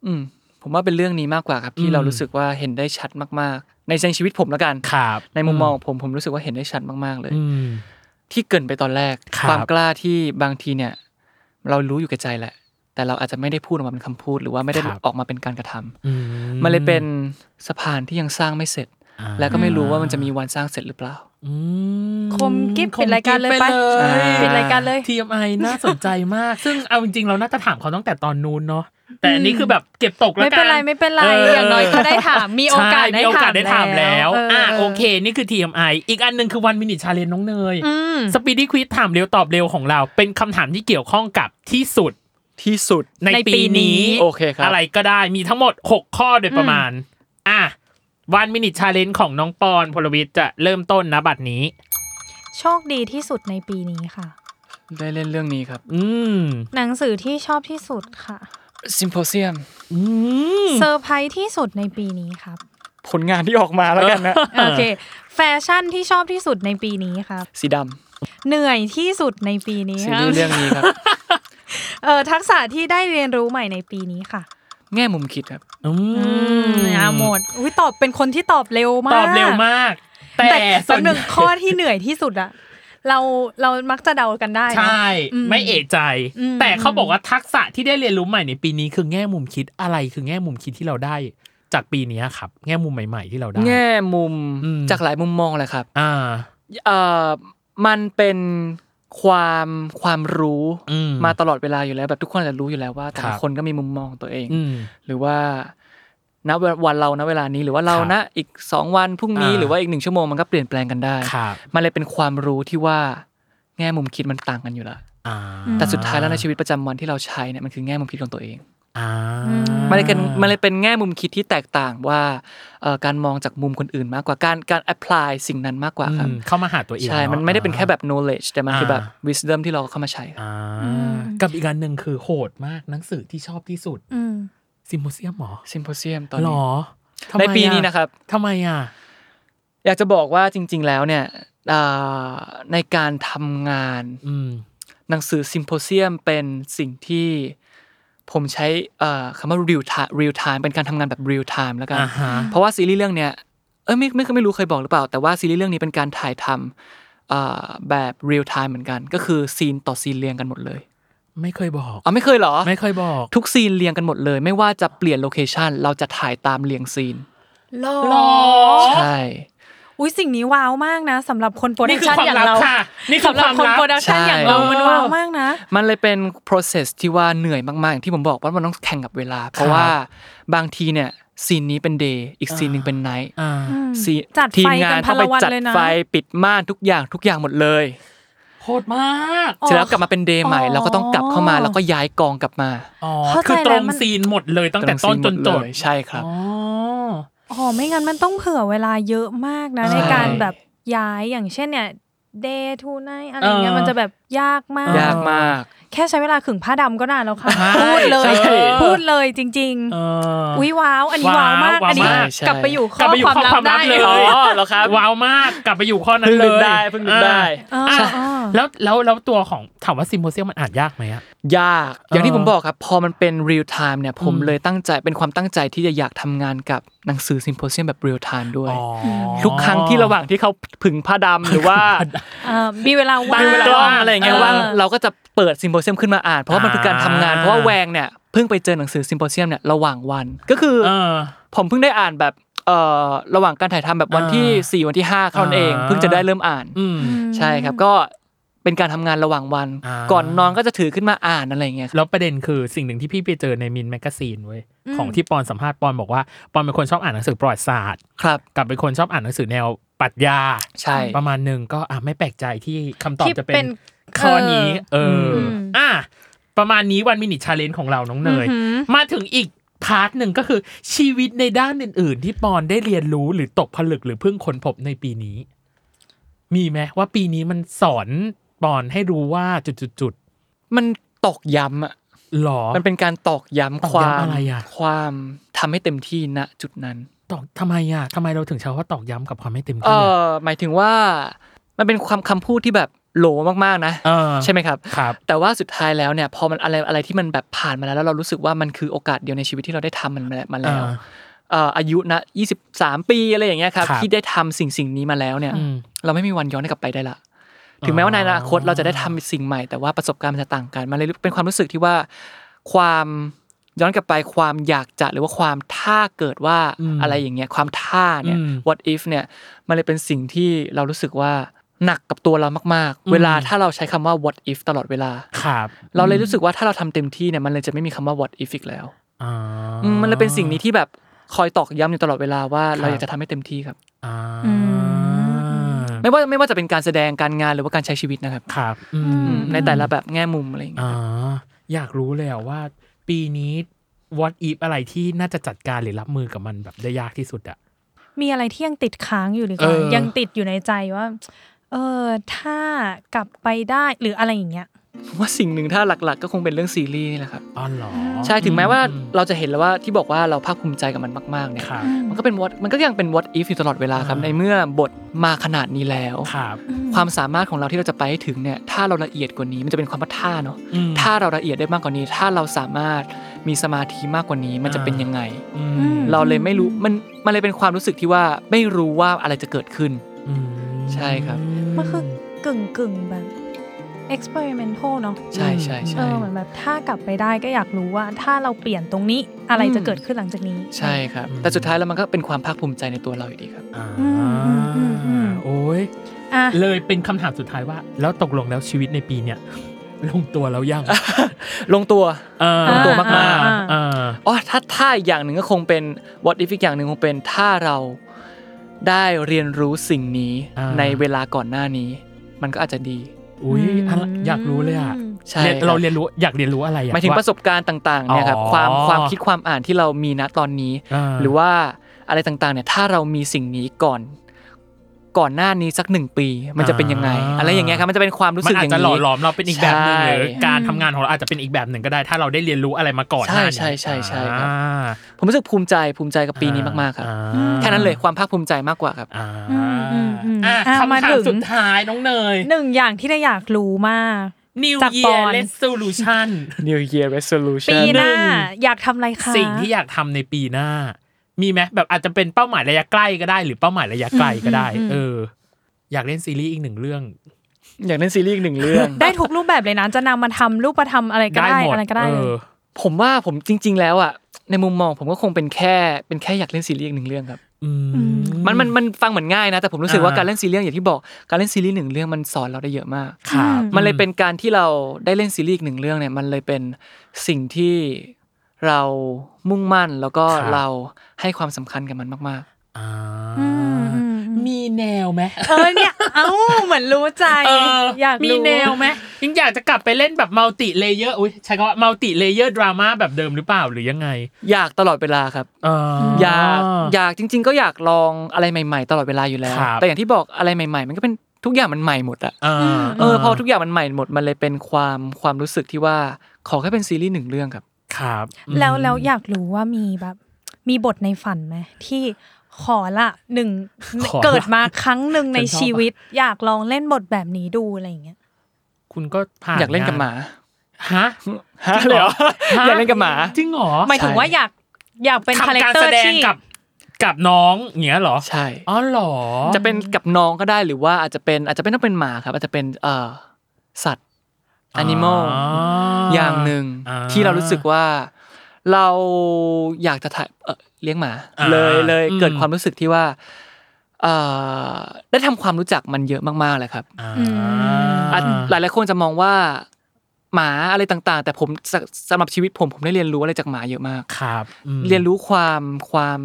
อืม ผมว่าเป็นเรื่องนี้มากกว่าครับที่อืมเรารู้สึกว่าเห็นได้ชัดมากๆ ในในชีวิตผมแล้วกันครับในมุมมองของผมผมรู้สึกว่าเห็นได้ชัดมากๆเลยอืมที่เกริ่นไปตอนแรกครับความกล้าที่บางทีเนี่ย เรารู้อยู่แก่ใจแหละ แต่เราอาจจะไม่ได้พูดออกมาเป็นคำพูด หรือว่าไม่ได้ครับออกมาเป็นการกระทำอืมันเลยเป็นสะพานที่ยังสร้างไม่เสร็จอ่าและก็ไม่รู้ว่ามันจะมีวันสร้างเสร็จหรือเปล่าอืม คมกริบปิดรายการเลยไปอ่าปิดรายการเลย TMI น่าสนใจมาก ซึ่งเอาจริงๆเราน่าจะถามเขาตั้งแต่ตอนนู้นเนาะแต่อันนี้คือแบบเก็บตกแล้วไม่กันเป็นไรไม่เป็นไรอย่างน้อยก็ได้ถามมีโอกาสใช่ได้มีโอกาสได้ถามแล้วเอ่าโอเค นี่คือ TMI อีกอันหนึ่งคือ one minute challenge น้องเนยอืมสปีดี้ควิ z ถามเร็วตอบเร็วของเรา เป็นคำถามที่เกี่ยวข้องกับที่สุดที่สุดในในปีปีนี้นี้โอเคครับอะไรก็ได้มีทั้งหมด 6 ข้อโดยประมาณ อะ one minute challenge ของน้องปอนพลวิทย์จะเริ่มต้นนะบัดนี้ โชคดีที่สุดในปีนี้ค่ะ ได้เล่นเรื่องนี้ครับ อืม หนังสือที่ชอบที่สุดค่ะ Symposium อืม เซอร์ไพรส์ที่สุดในปีนี้ครับ ผลงานที่ออกมาแล้วกันนะ โอเค แฟชั่นที่ชอบที่สุดในปีนี้ครับ สีดเหนื่อยที่สุดในปีนี้ำซีครัรีบส์เรื่องนี้ครับ เออทักษะที่ได้เรียนรู้ใหม่ในปีนี้ค่ะ แง่มุมคิดครับอือืมมอะหมดอุ้ยตอบเป็นคนที่ตอบเร็วมาก ตอบเร็วมาก แต่แต่ส่ส่ววนนหนึ่งข้อที่เหนื่อยที่สุดอะเราเรามักจะเดากันได้เนอะใช่อืมไม่เอะใจอืมแต่เขาบอกว่าทักษะที่ได้เรียนรู้ใหม่ในปีนี้คือแง่มุมคิดอะไรคือแง่มุมคิดที่เราได้จากปีนี้ครับ แง่มุมใหม่ ๆ ที่เราได้ แง่มุมอืมจากหลายมุมมองเลยครับ อ่า เอ่อมันเป็น ความความรู้อืมมาตลอดเวลาอยู่แล้ว แบบทุกคนอาจจะรู้อยู่แล้วว่าแต่ครัละบคนก็มีมุมมองตัวเองอืมหรือว่าณวันเราณเวลานี้หรือว่าเราครับณอีกสองวันพรุ่งนี้อ่าหรือว่าอีกหนึ่งชั่วโมงมันก็เปลี่ยนแปลงกันได้ครับมันเลยเป็นความรู้ที่ว่าแง่มุมคิดมันต่างกันอยู่แล้วอ่าแต่สุดท้ายแล้วในชีวิตประจำวันที่เราใช้เนี่ยมันคือแง่มุมคิดของตัวเองอ่า มันเลยเป็นมันเลยเป็นแง่มุมคิดที่แตกต่างว่าเอ่อการมองจากมุมคนอื่นมากกว่าการการ apply สิ่งนั้นมากกว่าครับอืมเข้ามาหาตัวเองใช่เอะมันไม่ได้เป็นแค่แบบ knowledge แต่มันคือแบบอ่า wisdom ที่เราเข้ามาใช้อ่ากับอีกอันหนึ่งคือโหดมากหนังสือที่ชอบที่สุดอืมซิมโพเซียมหรอ symposium ตอนหรนี้อทำไมในปีอะนี้นะครับทำไมอะอยากจะบอกว่าจริง ๆ แล้วเนี่ยอ่าในการทำงานอืมหนังสือซิมโพเซียมเป็นสิ่งที่ ผมใช้เอ่อคำว่า real time real time เป็นการทำงานแบบ real time แล้วกันอ่าฮะเพราะว่าซีรีส์เรื่องเนี้ยเอ้ยไม่ไม่ไม่รู้เคยบอกหรือเปล่า แต่ว่าซีรีส์เรื่องนี้เป็นการถ่ายทำเอ่อแบบ real time เหมือนกัน ก็คือซีนต่อซีนเรียงกันหมดเลย ไม่เคยบอกอ๋อไม่เคยเหรอ ไม่เคยบอก ทุกซีนเรียงกันหมดเลย ไม่ว่าจะเปลี่ยน location เราจะถ่ายตามเรียงซีนหรอใช่ อุ้ยสิ่งนี้ว้าวมากนะสำหรับคน production อย่างเรา นี่คือความลับค่ะนี่คือสำหรับคน production อย่างเรามันว้าวมากนะ มันเลยเป็น process ที่ว่าเหนื่อยมากๆอย่างที่ผมบอกว่ามันต้องแข่งกับเวลา เพราะว่าบางทีเนี่ยซีนนี้เป็น day อีกซีนหนึ่งเป็น night อ่าซีนจัดไฟทีมงานกันต้องไปพลวันจัดเลยนะไฟปิดม่านทุกอย่างทุกอย่างหมดเลยโหดมากอ๋อเสร็จแล้วกลับมาเป็น day ใหม่อ๋อเราก็ต้องกลับเข้ามาแล้วก็ย้ายกองกลับมาอ๋อเข้าใจคือตรงแล้วมันซีนหมดเลยตั้งแต่ต้นจนจบเลยใช่ครับ อ๋ออ๋อไม่งั้นมันต้องเผื่อเวลาเยอะมากนะ ใช่ ในการแบบย้ายอย่างเช่นเนี่ย day to night อะไรเงี้ยเออมันจะแบบยากมาก ยากมาก แค่ใช้เวลาขึงผ้าดำก็นานแล้วค่ะใช่พูดเลยใช่พูดเลยจริงเออๆอุ้ยว้าว อันนี้ว้าวมากว้าวอันนี้มากใช่กลับไปอยู่กลัข้บอไปอยู่ความข้อลับความลัได้บเลยเหรออ๋อเหรอครับว้าวมากกลับไปอยู่ข้อนั้นเพิ่งเลนึกยได้เพิ่งนึกได้อ่าอะอ่าแล้วแล้วแล้วตัวของถามว่าซิมโพเซียมมันอ่านยากไหมอะยาก อย่างที่เออผมบอกครับ พอมันเป็น real time เนี่ยผมอืมเลยตั้งใจเป็นความตั้งใจที่จะอยากทำงานกับหนังสือซิมโพเซียมแบบ real time ด้วยอ๋อทุกครั้งที่ระหว่างที่เขาผึ่งผ้าดำหรือว่าเอ่อมีเวลาว่างมีเวลากล้องอะไรอย่างเงี้ยเออว่างเราก็จะเปิดซิมโพเซียมขึ้นมาอ่าน เพราะว่ามันคือการทำงานอ่าเพราะว่าแวงเนี่ยเพิ่งไปเจอหนังสือซิมโพเซียมเนี่ยระหว่างวันก็คือเออผมเพิ่งได้อ่านแบบเอ่อระหว่างการถ่ายทำแบบวันที่อ่าสี่วันที่ห้าเท่านั้นเองอ่าเพิ่งจะได้เริ่มอ่านอืมใช่ครับก็เป็นการทำงานระหว่างวันอ่าก่อนนอนก็จะถือขึ้นมาอ่านอะไรอย่างเงี้ยครับแล้วปประเด็นคือสิ่งหนึ่งที่พี่ไปเจอในมิน magazine เว้ยของที่ปอนสัมภาษณ์ปอนบอกว่าปอนเป็นคนชอบอ่านหนังสือประวัติศาสตร์ครับกับเป็นคนชอบอ่านหนังสือแนวปรัชญาใช่ประมาณหนึ่งก็อะไม่แปลกใจที่คำตอบที่จะเป็นเป็น ข้อนี้ เอออมอะประมาณนี้ one minute challenge ของเราน้องเนยอือหือมาถึงอีก part หนึ่งก็คือชีวิตในด้านอื่น ๆ ที่ปอนได้เรียนรู้หรือตกผลึกหรือเพิ่งค้นพบในปีนี้ มีไหมว่าปีนี้มันสอนปอนให้รู้ว่าจุดๆมันตอกย้ำอะๆหรอ มันเป็นการตอกย้ำตอกควาย้ำมอะไรอะความทำให้เต็มที่ณจุดนั้น ตอกทำไมอะทำไมเราถึงใช้คำว่าตอกย้ำกับความไม่เต็มเอที่อะอหมายถึงว่า มันเป็นความคำพูดที่แบบ โหลมากๆนะเออใช่ไหมครับครับแต่ว่าสุดท้ายแล้วเนี่ยพอมันอะไรอะไรที่มันแบบผ่านมาแล้วแล้วเรารู้สึกว่ามันคือโอกาสเดียวในชีวิตที่เราได้ทำมันมามาแล้วอ่าเอ่ออายุนะ23 ปีอะไรอย่างเงี้ยครับครับที่ได้ทำสิ่งสิ่งนี้มาแล้วเนี่ยอืมเราไม่มีวันย้อนกลับไปได้ละถึงแม้ว่าในอนาคตเราจะได้ทำสิ่งใหม่แต่ว่าประสบการณ์มันจะต่างกันมันเลยเป็นความรู้สึกที่ว่าความย้อนกลับไปความอยากจะหรือว่าความถ้าเกิดว่าอืมอะไรอย่างเงี้ยความถ้าเนี่ยอืม what if เนี่ยมันเลยเป็นสิ่งที่เรารู้สึกว่า หนักกับตัวเรามากอืมๆเวลาถ้าเราใช้คำว่า what if ตลอดเวลาครับเราเลยรู้สึกว่าถ้าเราทำเต็มที่เนี่ยมันเลยจะไม่มีคำว่า what if อีกแล้วอ่าอืมมันเลยเป็นสิ่งนี้ที่แบบคอยตอกย้ำอยู่ตลอดเวลาว่าครับเราอยากจะทำให้เต็มที่ครับอ่าไม่ว่าไม่ว่าจะเป็นการแสดงการงานหรือว่าการใช้ชีวิตนะครับครับอืมอืมในแต่ละแบบแง่มุมอะไรอย่างเงี้ยอ่าอยากรู้เลยอะว่า ปีนี้ what if อะไรที่น่าจะจัดการหรือรับมือกับมันแบบได้ยากที่สุดอะมีอะไรที่ยังติดค้างอยู่ดีกเอว่าอยังติดอยู่ในใจว่า เออถ้ากลับไปได้หรืออะไรอย่างเงี้ยผมว่าสิ่งหนึ่งถ้าหลักๆ ก็คงเป็นเรื่องซีรีส์นี่แหละครับอ๋อเหรอใช่ถึงแม้ว่าอืมเราจะเห็นแล้วว่าที่บอกว่าเราภาคภูมิใจกับมันมากๆเนี่ยครับมันก็เป็น what มันก็ยังเป็น what if อยู่ตลอดเวลาครับอ่าในเมื่อบทมาขนาดนี้แล้วครับความสามารถของเราที่เราจะไปให้ถึงเนี่ยถ้าเราละเอียดกว่านี้มันจะเป็นความว่าท่าเนาะอืมถ้าเราละเอียดได้มากกว่านี้ ถ้าเราสามารถมีสมาธิมากกว่านี้มันจะเป็นยังไงอืมเราเลยไม่รู้มันมันเลยเป็นความรู้สึกที่ว่าไม่รู้ว่าอะไรจะเกิดขึ้นอืม ใช่ครับ มันคือกึ่งกึ่งๆแบบ experimental เนาะใช่ใช่เอใช่อเหมือนแบบถ้ากลับไปได้ก็อยากรู้ว่า ถ้าเราเปลี่ยนตรงนี้อะไรจะเกิดขึ้นหลังจากนี้ ใช่ครับ แต่สุดท้ายแล้วมันก็เป็นความภาคภูมิใจในตัวเราอยู่ดีครับอ่าอืมอืมอืมอืมโอ้ยอะเลยเป็นคำถามสุดท้ายว่า แล้วตกลงแล้วชีวิตในปีเนี้ยลงตัวแล้วยังลงตัวเออลงตัวมากๆอ่อ่าอ๋อถ้าถ้าอีกอย่างหนึ่งก็คงเป็น what if อีกอย่างหนึ่งคงเป็นถ้าเรา ได้เรียนรู้สิ่งนี้อ่า ในเวลาก่อนหน้านี้ มันก็อาจจะดี อุ้ยอะไรอยากรู้เลยอะใช่เรียนครับเราเรียนรู้อยากเรียนรู้อะไรอะหมายถึงว่ประสบการณ์ต่างๆเนี่ยครับอ๋อ ความความคิดความอ่านที่เรามีณตอนนี้อ่าหรือว่าอะไรต่างๆเนี่ยถ้าเรามีสิ่งนี้ก่อน ก่อนหน้านี้สักหนึ่งปี มันจะเป็นยังไงอ่าอะไรอย่างเงี้ยครับมันจะเป็นความรู้มัสึนกอาอจย่างจะหล่อนี้หลอมเราเป็นอีกแบบหนึ่งใช่หรือการทำงานของเราอาจจะเป็นอีกแบบหนึ่งก็ได้ ถ้าเราได้เรียนรู้อะไรมาก่อนหน้านี้ใช่ใช่ใช่ใช่ครับอ่าผมรู้สึกภูมิใจภูมิใจกับปีนี้มากๆครับอ่าแค่นั้นเลยความภาคภูมิใจมากกว่าครับอ่าอืมอืมอืมอะอะมาคำถาถึมงสุดท้ายน้องเนยหนึ่งอย่างที่เราอยากรู้มาก New จากปอ Year น Resolution New Year Resolution ปีหน้าหนึ่งอยากทำอะไรคะสิ่งที่อยากทำในปีหน้า มีไหมแบบอาจจะเป็นเป้าหมายระยะใกล้ก็ได้ หรือเป้าหมายระยะไกลก็ได้ เออ อยากเล่นซีรีส์อีกหนึ่งเรื่อง อยากเล่นซีรีส์อีกหนึ่งเรื่อง ได้ทุกรูปแบบเลยนะ จะนำมาทำรูปประทำอะไรก็ได้ได้หมดอะไรก็ได้เอเลยอผมว่าผมจริง ๆ แล้วอะในมุมมองผมก็คงเป็นแค่เป็นแค่อยากเล่นซีรีส์อีกหนึ่งเรื่องครับอืมมันมันมันฟังเหมือนง่ายนะแต่ผมรู้สึกว่าอ่าการเล่นซีรีส์อย่างที่บอกการเล่นซีรีส์หนึ่งเรื่องมันสอนเราได้เยอะมากครับมันเลยเป็นการที่เราได้เล่นซีรีส์อีกหนึ่งเรื่องเนี่ยมันเลยเป็นสิ่งที่ เรามุ่งมั่นแล้วก็ครับ เราให้ความสำคัญกับมันมาก อ่าอืมอืมมีแนวไหมเออเนี่ย เอ้าเหมือนรู้ใจ เอออยากรู้ มีแนวไหมยังอยากจะกลับไปเล่นแบบ multi-layer อุ้ยใช้คำว่า multi-layer ดราม่าแบบเดิมหรือเปล่าหรือยังไงๆ อยากตลอดเวลาครับ เอออยากอยากจริง ๆ ก็อยากลองอะไรใหม่ ๆ ตลอดเวลาอยู่แล้ว ครับแต่อย่างที่บอกอะไรใหม่ ๆ มันก็เป็นทุกอย่างมันใหม่หมดอะเออเออพอทุกอย่างมันใหม่หมดมันเลยเป็นความความรู้สึกที่ว่าขอแค่เป็นซีรีส์หนึ่งเรื่องครับ ครับแล้วแล้วอยากรู้ว่ามีแบบ มีบทในฝันไหมที่ขอละหนึ่งขอละเกิดมาครั้งหนึ่งในฉันชอบชีวิต อยากลองเล่นบทแบบนี้ดูอะไรอย่างเงี้ยคุณก็ผ่านอยากเล่นกับหมาฮะฮะเลยเหรอฮะอยากเล่นกับหมาจริงเหรอหมายถึงว่าอยากอยากเป็นคาแรคทำการเตอแสร์ดงที่กับกับน้องอย่างเงี้ยเหรอใช่อ๋อเหรอจะเป็นกับน้องก็ได้หรือว่าอาจจะเป็นอาจจะไม่ต้องเป็นหมาครับ อาจจะเป็นเอ่อสัตว์ animal อย่างหนึ่งอ่าที่เรารู้สึกว่า เราอยากจะถ่ายเอ่อเลี้ยงหมาอ่าเลยเลยอืมเกิดความรู้สึกที่ว่าเอ่อได้ทำความรู้จักมันเยอะมากๆเลยครับอ่าอะหลายหลายๆคนจะมองว่าหมาอะไรต่าง ๆ แต่ผมสสำหรับชีวิตผมผมได้เรียนรู้อะไรจากหมาเยอะมากครับอืมเรียนรู้ความความ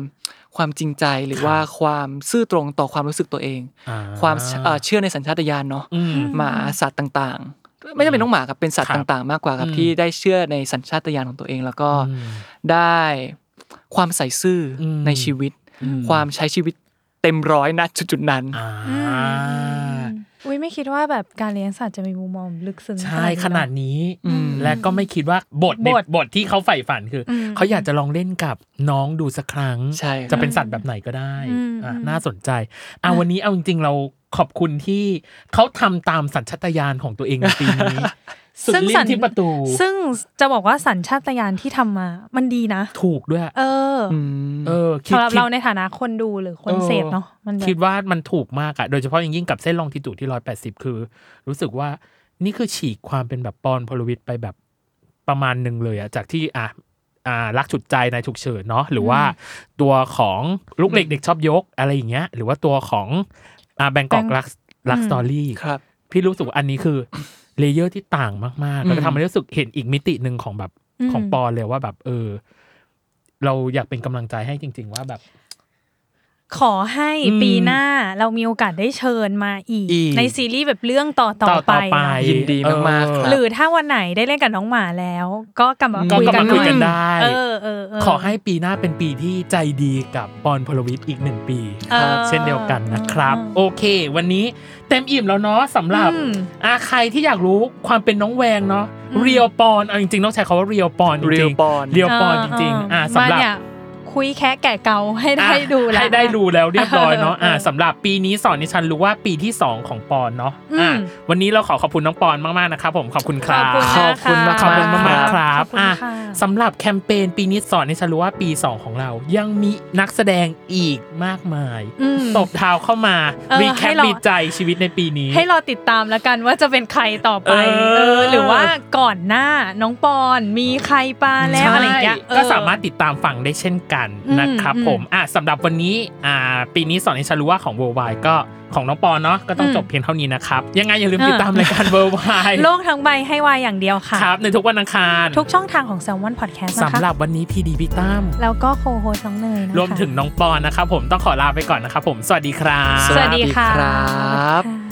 ความจริงใจหรือว่าความซื่อตรงต่อความรู้สึกตัวเองอ่ความเอ่อเชื่อในสัญชาตญาณเนาะอืมหมาสัตว์ต่างๆ ไม่ใช่เป็นน้องหมาครับเป็นสัตว์ครับต่างๆ มากกว่าครับอืมที่ได้เชื่อในสัญชาตญาณของตัวเอง แล้วก็อืมได้ความใส่ซื่ออมในชีวิตอืมความใช้ชีวิตเต็มร้อยณจุดๆนั้น อ่าอุ้ยไม่คิดว่าแบบการเลี้ยงสัตว์จะมีมุมมองลึกซึ้งใช่ขนาดนี้อืมและก็ไม่คิดว่าบทในบทบทที่เขาใฝ่ฝันคืออมเขาอยากจะลองเล่นกับน้องดูสักครั้งใช่ครับจะเป็นสัตว์แบบไหนก็ได้อืมอะอืมน่าสนใจอะวันนี้เอาจริงๆเราขอบคุณที่เขาทำตามสัญชาตญาณของตัวเองในปีนี้ สุดซึ่งลิ้สันญที่ประตู ซึ่งจะบอกว่าสัญชาตญาณที่ทำมา มันดีนะ ถูกด้วย เอออมเออคิดสำหรับคิดเราในฐานะคนดูหรือคนเสพเนาะมันแบบคิดว่ามันถูกมากอะโดยเฉพาะอย่างยิ่งกับเส้นลองทิจูดที่ร้อยแปดสิบคือ รู้สึกว่านี่คือฉีกความเป็นแบบปอนพลวิทย์ไปแบบประมาณหนึ่งเลยอะจากที่อะอ่ารักฉุดใจนายฉุกเฉินเนาะหรือว่าตัวของลูกเหล็กเด็กชอบยกอะไรอย่างเงี้ย หรือว่าตัวของอ่า Bangkok Bang- รักรักอืมสตอรี่ครับ พี่รู้สึกว่าอันนี้คือ layer ที่ต่างมากๆ แล้วก็ทำให้รู้สึกเห็นอีกมิติหนึ่งของแบบอืมของปอนเลยว่าแบบ เออ เราอยากเป็นกำลังใจให้จริง ๆ ว่าแบบ ขอให้อืมปีหน้าเรามีโอกาสได้เชิญมาอีกอีกในซีรีส์แบบเรื่องต่อต่อต่อไปต่อไปเนอะยินดีมากๆครับหรือถ้าวันไหนได้เล่นกับน้องหมาแล้ว ก็กลับมาก็คุยกลับกันมาคุยกันหน่อได้เออเออเขอให้ปีหน้าเป็นปีที่ใจดีกับปอนพลวิทย์อีกหนึ่งปีเออเช่นเดียวกันนะครับอืมโอเค วันนี้เต็มอิ่มแล้วเนาะสำหรับอืมอาใครที่อยากรู้ความเป็นน้องแวงเนาะอืมเรียวปอนเอาจริงๆต้องใช้คาว่าเรียวปอนจริงๆ Real ปอนเรียวปอนจริงๆอ่าสำหรับมาเนี่ย คุยแค่แก่เกาให้ได้ดูแล้วให้ได้ดูแล้วเรียบร้อยเนาะเอออ่าเออสำหรับปีนี้สอนนิชันรู้ว่าปีที่ 2 ของปอนเนาะอืมอ่าวันนี้เราขอขอบคุณน้องปอนมากๆนะครับผมขอบคุณคขรัอบบคุณขอบคุณนะะมากๆขอบคุณมากๆครับขอบคุณอะค่ะสำหรับแคมเปญปีนี้สอนนิชันรู้ว่าปี 2 ของเรา ยังมีนักแสดงอีกมากมายอืมตบเท้าเข้ามาเออรีแคให้ปเราดีใจชีวิตในปีนี้ ให้เราติดตามแล้วกันว่าจะเป็นใครต่อไปเออเออหรือว่าก่อนหน้าน้องปอนมีใครปาแล้วอะไรอย่างเงี้ยใช่เออก็สามารถติดตามฟังได้เช่นกันอืมนะครับอืมผมอะสำหรับวันนี้อ่าปีนี้สอนให้ฉันรู้ว่าของ Worldwide ก็ของน้องปอนเนาะก็ต้องอืมจบเพียงเท่านี้นะครับ ยังไงอย่าลืมเออติดตามรายการ Worldwide โลกทั้งใบให้วายอย่างเดียวค่ะครับในทุกวันอังคาร ทุกช่องทางของ Salmon Podcast นะคะสำหรับวันนี้พีดีพี่ตั้มแล้วก็โคโฮสน้องเนยนะคะรวมถึงน้องปอนนะครับผมต้องขอลาไปก่อนนะครับผมสวัสดีครับ สวัสดีค่ะสวัสดีครับค่ะ